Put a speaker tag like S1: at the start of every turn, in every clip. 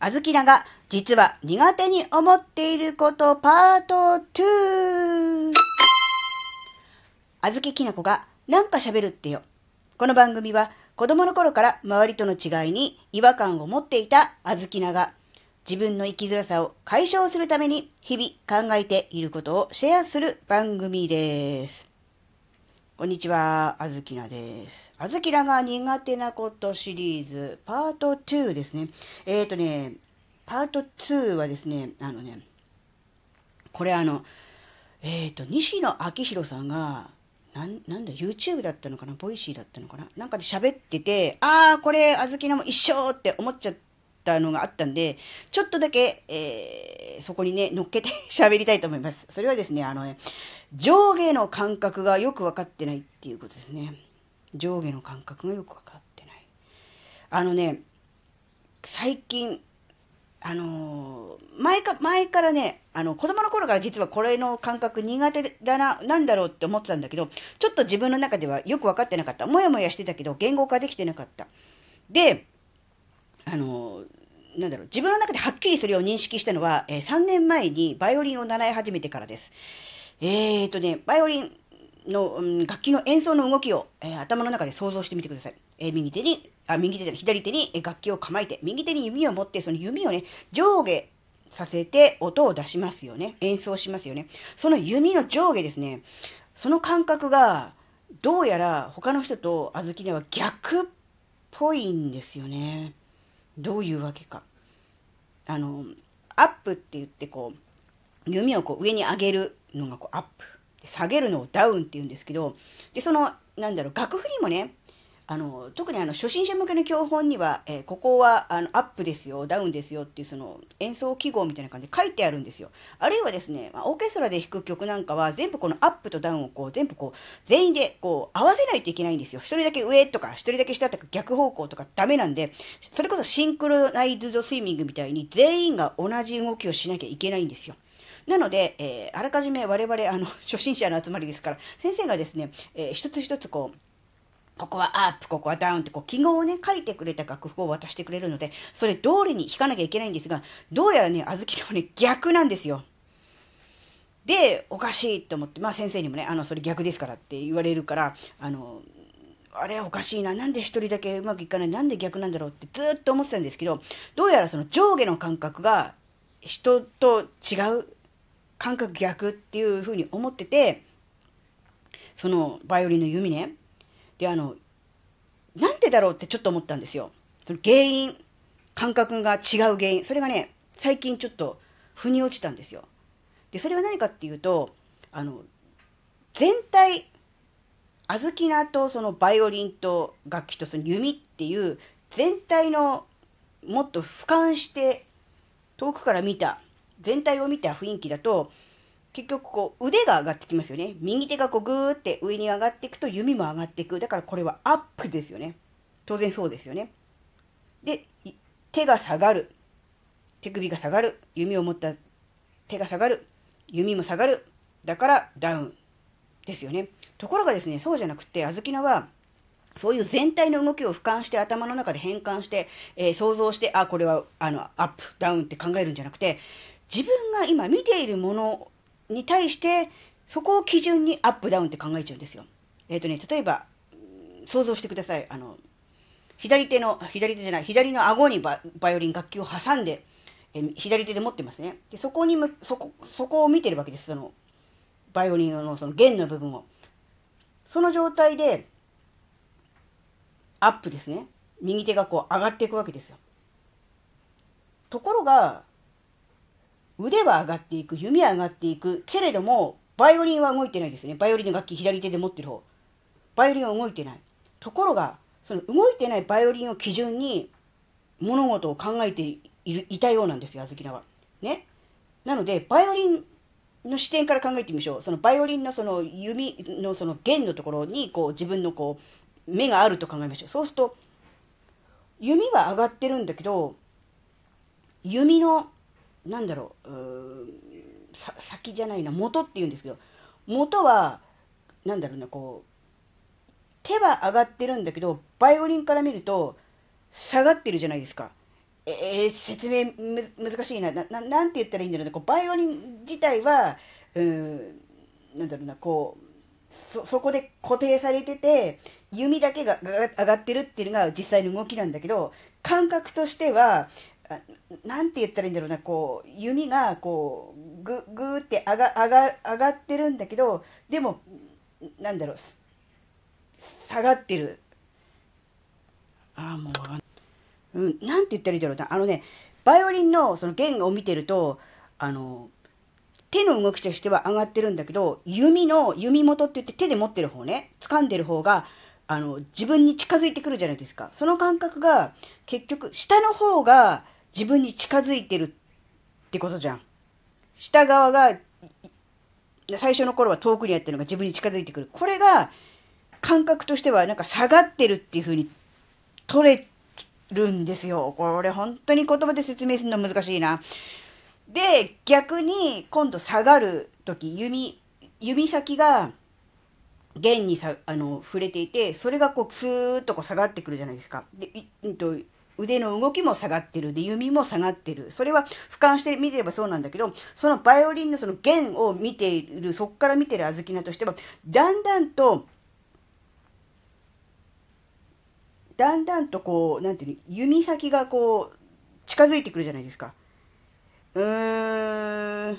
S1: あずきなが実は苦手に思っていることパート 2! あずききなこがなんか喋るってよ。この番組は子供の頃から周りとの違いに違和感を持っていたあずきなが自分の生きづらさを解消するために日々考えていることをシェアする番組です。こんにちは、あずきなです。あずきなが苦手なことシリーズ、パート2ですね。えっ、ー、とね、パート2はですね、あのね、これあの、えっ、ー、と、西野亮廣さんが、なん、なんだ、YouTube だったのかな Voicy だったのかななんかで喋ってて、あー、これ、あずきなも一緒って思っちゃってったのがあったんで、ちょっとだけ、えー、そこにね、乗っけて 喋りたいと思います。それはですね、あのね、上下の感覚がよくわかってないっていうことですね。上下の感覚がよくわかってない。あのね、最近、あのー、前か、前からね、あの、子供の頃から実はこれの感覚苦手だな、なんだろうって思ってたんだけど、ちょっと自分の中ではよくわかってなかった。もやもやしてたけど、言語化できてなかった。で、あのー、なんだろう、自分の中ではっきりそれを認識したのは、えー、3年前にバイオリンを習い始めてからです。えーとね、バイオリンの、うん、楽器の演奏の動きを、えー、頭の中で想像してみてください。えー、右手に、あ、右手じゃない、左手に楽器を構えて、右手に弓を持って、その弓をね、上下させて音を出しますよね。演奏しますよね。その弓の上下ですね。その感覚が、どうやら他の人と小豆では逆っぽいんですよね。どういうわけか。あの、アップって言ってこう、弓をこう上に上げるのがこうアップ。下げるのをダウンって言うんですけど、で、その、なんだろう、楽譜にもね、あの、特にあの、初心者向けの教本には、えー、ここは、あの、アップですよ、ダウンですよっていう、その、演奏記号みたいな感じで書いてあるんですよ。あるいはですね、まあ、オーケストラで弾く曲なんかは、全部このアップとダウンをこう、全部こう、全員でこう、合わせないといけないんですよ。一人だけ上とか、一人だけ下とか、逆方向とかダメなんで、それこそシンクロナイズドスイミングみたいに、全員が同じ動きをしなきゃいけないんですよ。なので、えー、あらかじめ我々、あの、初心者の集まりですから、先生がですね、えー、一つ一つこう、ここはアップ、ここはダウンってこう記号をね、書いてくれた楽譜を渡してくれるので、それ通りに弾かなきゃいけないんですが、どうやらね、あずきのね、逆なんですよ。で、おかしいと思って、まあ先生にもね、あの、それ逆ですからって言われるから、あの、あれおかしいな。なんで一人だけうまくいかないなんで逆なんだろうってずっと思ってたんですけど、どうやらその上下の感覚が人と違う感覚逆っていうふうに思ってて、そのバイオリンの弓ね。で、あの、なんでだろうってちょっと思ったんですよ。その原因、感覚が違う原因。それがね、最近ちょっと腑に落ちたんですよ。で、それは何かっていうと、あの、全体、小豆菜とそのバイオリンと楽器とその弓っていう全体のもっと俯瞰して遠くから見た全体を見た雰囲気だと、結局こう腕が上がってきますよね。右手がこうグーって上に上がっていくと弓も上がっていく。だからこれはアップですよね。当然そうですよね。で、手が下がる。手首が下がる。弓を持った手が下がる。弓も下がる。だからダウンですよね。ところがですね、そうじゃなくて、あずきなは、そういう全体の動きを俯瞰して頭の中で変換して、えー、想像して、あ、これは、あの、アップ、ダウンって考えるんじゃなくて、自分が今見ているものに対して、そこを基準にアップダウンって考えちゃうんですよ。えっ、ー、とね、例えば、想像してください。あの、左手の、左手じゃない、左の顎にバイオリン楽器を挟んで、え左手で持ってますね。で、そこにむ、そこ、そこを見てるわけです。その、バイオリンのその弦の部分を。その状態で、アップですね。右手がこう上がっていくわけですよ。ところが、腕は上がっていく、弓は上がっていく、けれども、バイオリンは動いてないですね。バイオリンの楽器左手で持ってる方。バイオリンは動いてない。ところが、その動いてないバイオリンを基準に物事を考えているいたようなんですよ、あずきなは。ね。なので、バイオリンの視点から考えてみましょう。そのバイオリンのその弓のその弦のところに、こう自分のこう、目があると考えましょう。そうすると、弓は上がってるんだけど、弓のなんだろう、う先じゃないな、元って言うんですけど、元は、なんだろうな、こう、手は上がってるんだけど、バイオリンから見ると、下がってるじゃないですか。えー、説明難しいなな。なんて言ったらいいんだろうね。こうバイオリン自体は、うん、なんだろうな、こう、そ、そこで固定されてて、弓だけが上がってるっていうのが実際の動きなんだけど、感覚としては、なんて言ったらいいんだろうな、こう、弓が、こう、ぐ、ぐーって上が、上が、上がってるんだけど、でも、なんだろう、下がってる。ああ、もう。うん、なんて言ったらいいんだろうな。あのね、バイオリンのその弦を見てると、あの、手の動きとしては上がってるんだけど、弓の、弓元って言って手で持ってる方ね、掴んでる方が、あの、自分に近づいてくるじゃないですか。その感覚が、結局、下の方が自分に近づいてるってことじゃん。下側が、最初の頃は遠くにあってるのが自分に近づいてくる。これが、感覚としてはなんか下がってるっていう風に取れるんですよ。これ本当に言葉で説明するの難しいな。で、逆に今度下がるとき、弓、指先が弦にさ、あの、触れていて、それがこう、スーッとこう下がってくるじゃないですか。で、うんと、腕の動きも下がってる。で、弓も下がってる。それは俯瞰して見てればそうなんだけど、そのバイオリンのその弦を見ている、そこから見てるあずきなとしては、だんだんと、だんだんとこう、なんていうの、弓先がこう、近づいてくるじゃないですか。うーん。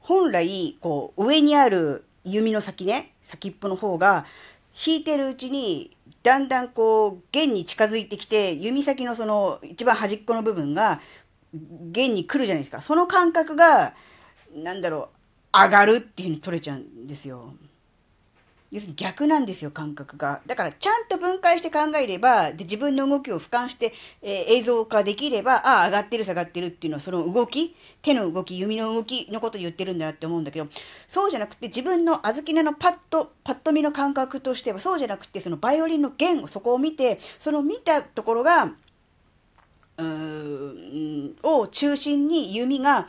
S1: 本来、こう、上にある弓の先ね、先っぽの方が、弾いてるうちに、だんだんこう、弦に近づいてきて、弓先のその、一番端っこの部分が、弦に来るじゃないですか。その感覚が、なんだろう、上がるっていう風に取れちゃうんですよ。要するに逆なんですよ、感覚が。だから、ちゃんと分解して考えれば、で、自分の動きを俯瞰して、えー、映像化できれば、ああ、上がってる、下がってるっていうのは、その動き、手の動き、弓の動きのことを言ってるんだなって思うんだけど、そうじゃなくて、自分の小豆菜のパッと、パッと見の感覚としては、そうじゃなくて、そのバイオリンの弦を、そこを見て、その見たところが、うーん、を中心に弓が、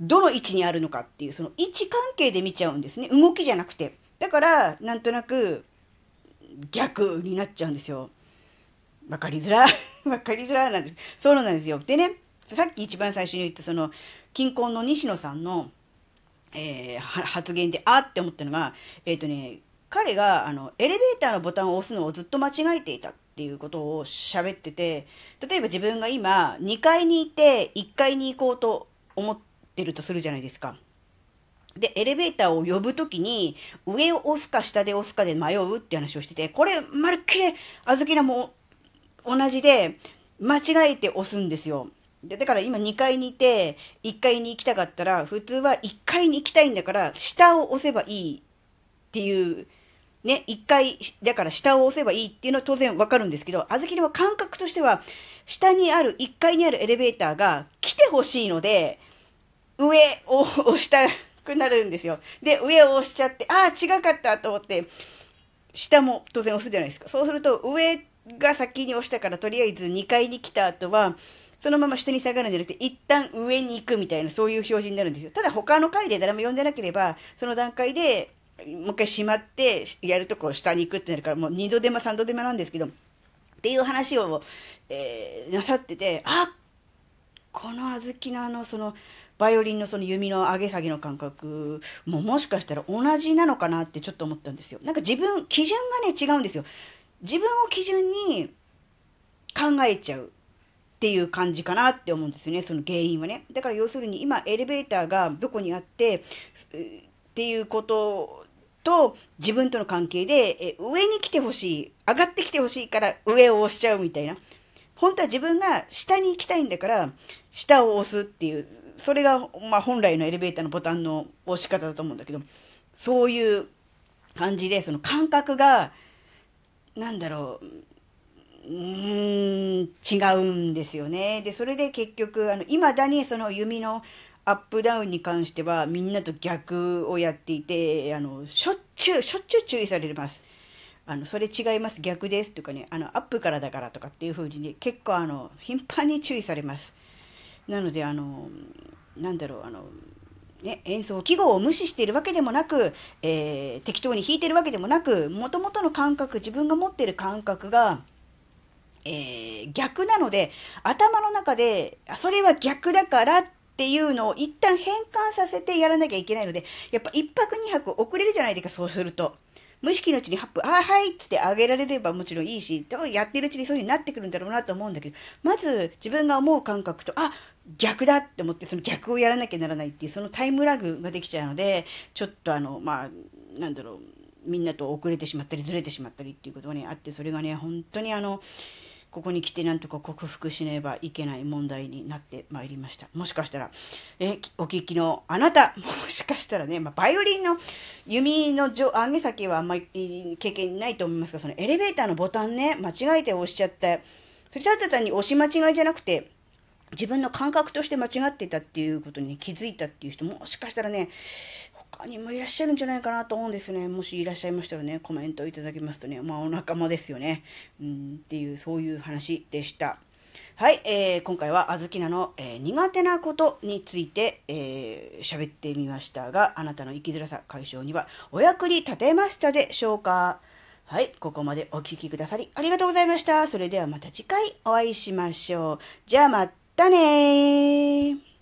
S1: どの位置にあるのかっていう、その位置関係で見ちゃうんですね。動きじゃなくて。だから、なんとなく、逆になっちゃうんですよ。わかりづらい。わかりづらいなんです。そうなんですよ。でね、さっき一番最初に言ったその、近婚の西野さんの、えー、発言で、あって思ったのが、えっ、ー、とね、彼が、あの、エレベーターのボタンを押すのをずっと間違えていたっていうことを喋ってて、例えば自分が今、2階にいて、1階に行こうと思ってるとするじゃないですか。で、エレベーターを呼ぶときに、上を押すか下で押すかで迷うって話をしてて、これ、まるっきり、あずきなも同じで、間違えて押すんですよ。で、だから今2階にいて、1階に行きたかったら、普通は1階に行きたいんだから、下を押せばいいっていう、ね、1階、だから下を押せばいいっていうのは当然わかるんですけど、あずきのは感覚としては、下にある、1階にあるエレベーターが来てほしいので、上を押したくなるんですよ。で、上を押しちゃって、ああ、違かったと思って、下も当然押すじゃないですか。そうすると、上が先に押したから、とりあえず2階に来た後は、そのまま下に下がるんじゃなくて、一旦上に行くみたいな、そういう表示になるんですよ。ただ他の階で誰も呼んでなければ、その段階で、もう一回閉まって、やるとこ下に行くってなるから、もう2度手間3度手間なんですけど、っていう話を、えー、なさってて、あこの小豆のあの、その、バイオリンのその弓の上げ下げの感覚ももしかしたら同じなのかなってちょっと思ったんですよ。なんか自分、基準がね、違うんですよ。自分を基準に考えちゃうっていう感じかなって思うんですよね、その原因はね。だから要するに今エレベーターがどこにあって、っていうことと自分との関係で、え上に来てほしい、上がってきてほしいから上を押しちゃうみたいな。本当は自分が下に行きたいんだから、下を押すっていう、それが、まあ、本来のエレベーターのボタンの押し方だと思うんだけど、そういう感じで、その感覚が、なんだろう、うーん、違うんですよね。で、それで結局、あの、未だにその弓のアップダウンに関しては、みんなと逆をやっていて、あの、しょっちゅう、しょっちゅう注意されます。あの、それ違います、逆ですとかね、あの、アップからだからとかっていう風にね、結構あの、頻繁に注意されます。なので、あの、なんだろう、あの、ね、演奏記号を無視しているわけでもなく、えー、適当に弾いているわけでもなく、もともとの感覚、自分が持っている感覚が、えー、逆なので、頭の中で、それは逆だからっていうのを一旦変換させてやらなきゃいけないので、やっぱ一泊二泊遅れるじゃないですか、そうすると。無意識のうちに8分、ああ、はいっつってあげられればもちろんいいし、多分やってるうちにそういう風になってくるんだろうなと思うんだけど、まず自分が思う感覚と、あ、逆だって思ってその逆をやらなきゃならないっていう、そのタイムラグができちゃうので、ちょっとあの、まあ、なんだろう、みんなと遅れてしまったりずれてしまったりっていうことがね、あって、それがね、本当にあの、ここに来てなんとか克服しねばいけない問題になってまいりました。もしかしたら、え、お聞きのあなた、もしかしたらね、まあ、バイオリンの弓の上げ先はあんまり経験ないと思いますが、そのエレベーターのボタンね、間違えて押しちゃって、それただ単に押し間違いじゃなくて、自分の感覚として間違ってたっていうことに気づいたっていう人もしかしたらね、他にもいらっしゃるんじゃないかなと思うんですね。もしいらっしゃいましたらね、コメントいただけますとね、まあお仲間ですよね。うん、っていう、そういう話でした。はい、えー、今回はあずきなの、えー、苦手なことについて喋、えー、ってみましたが、あなたの生きづらさ解消にはお役に立てましたでしょうか？はい、ここまでお聴きくださりありがとうございました。それではまた次回お会いしましょう。じゃあまたねー。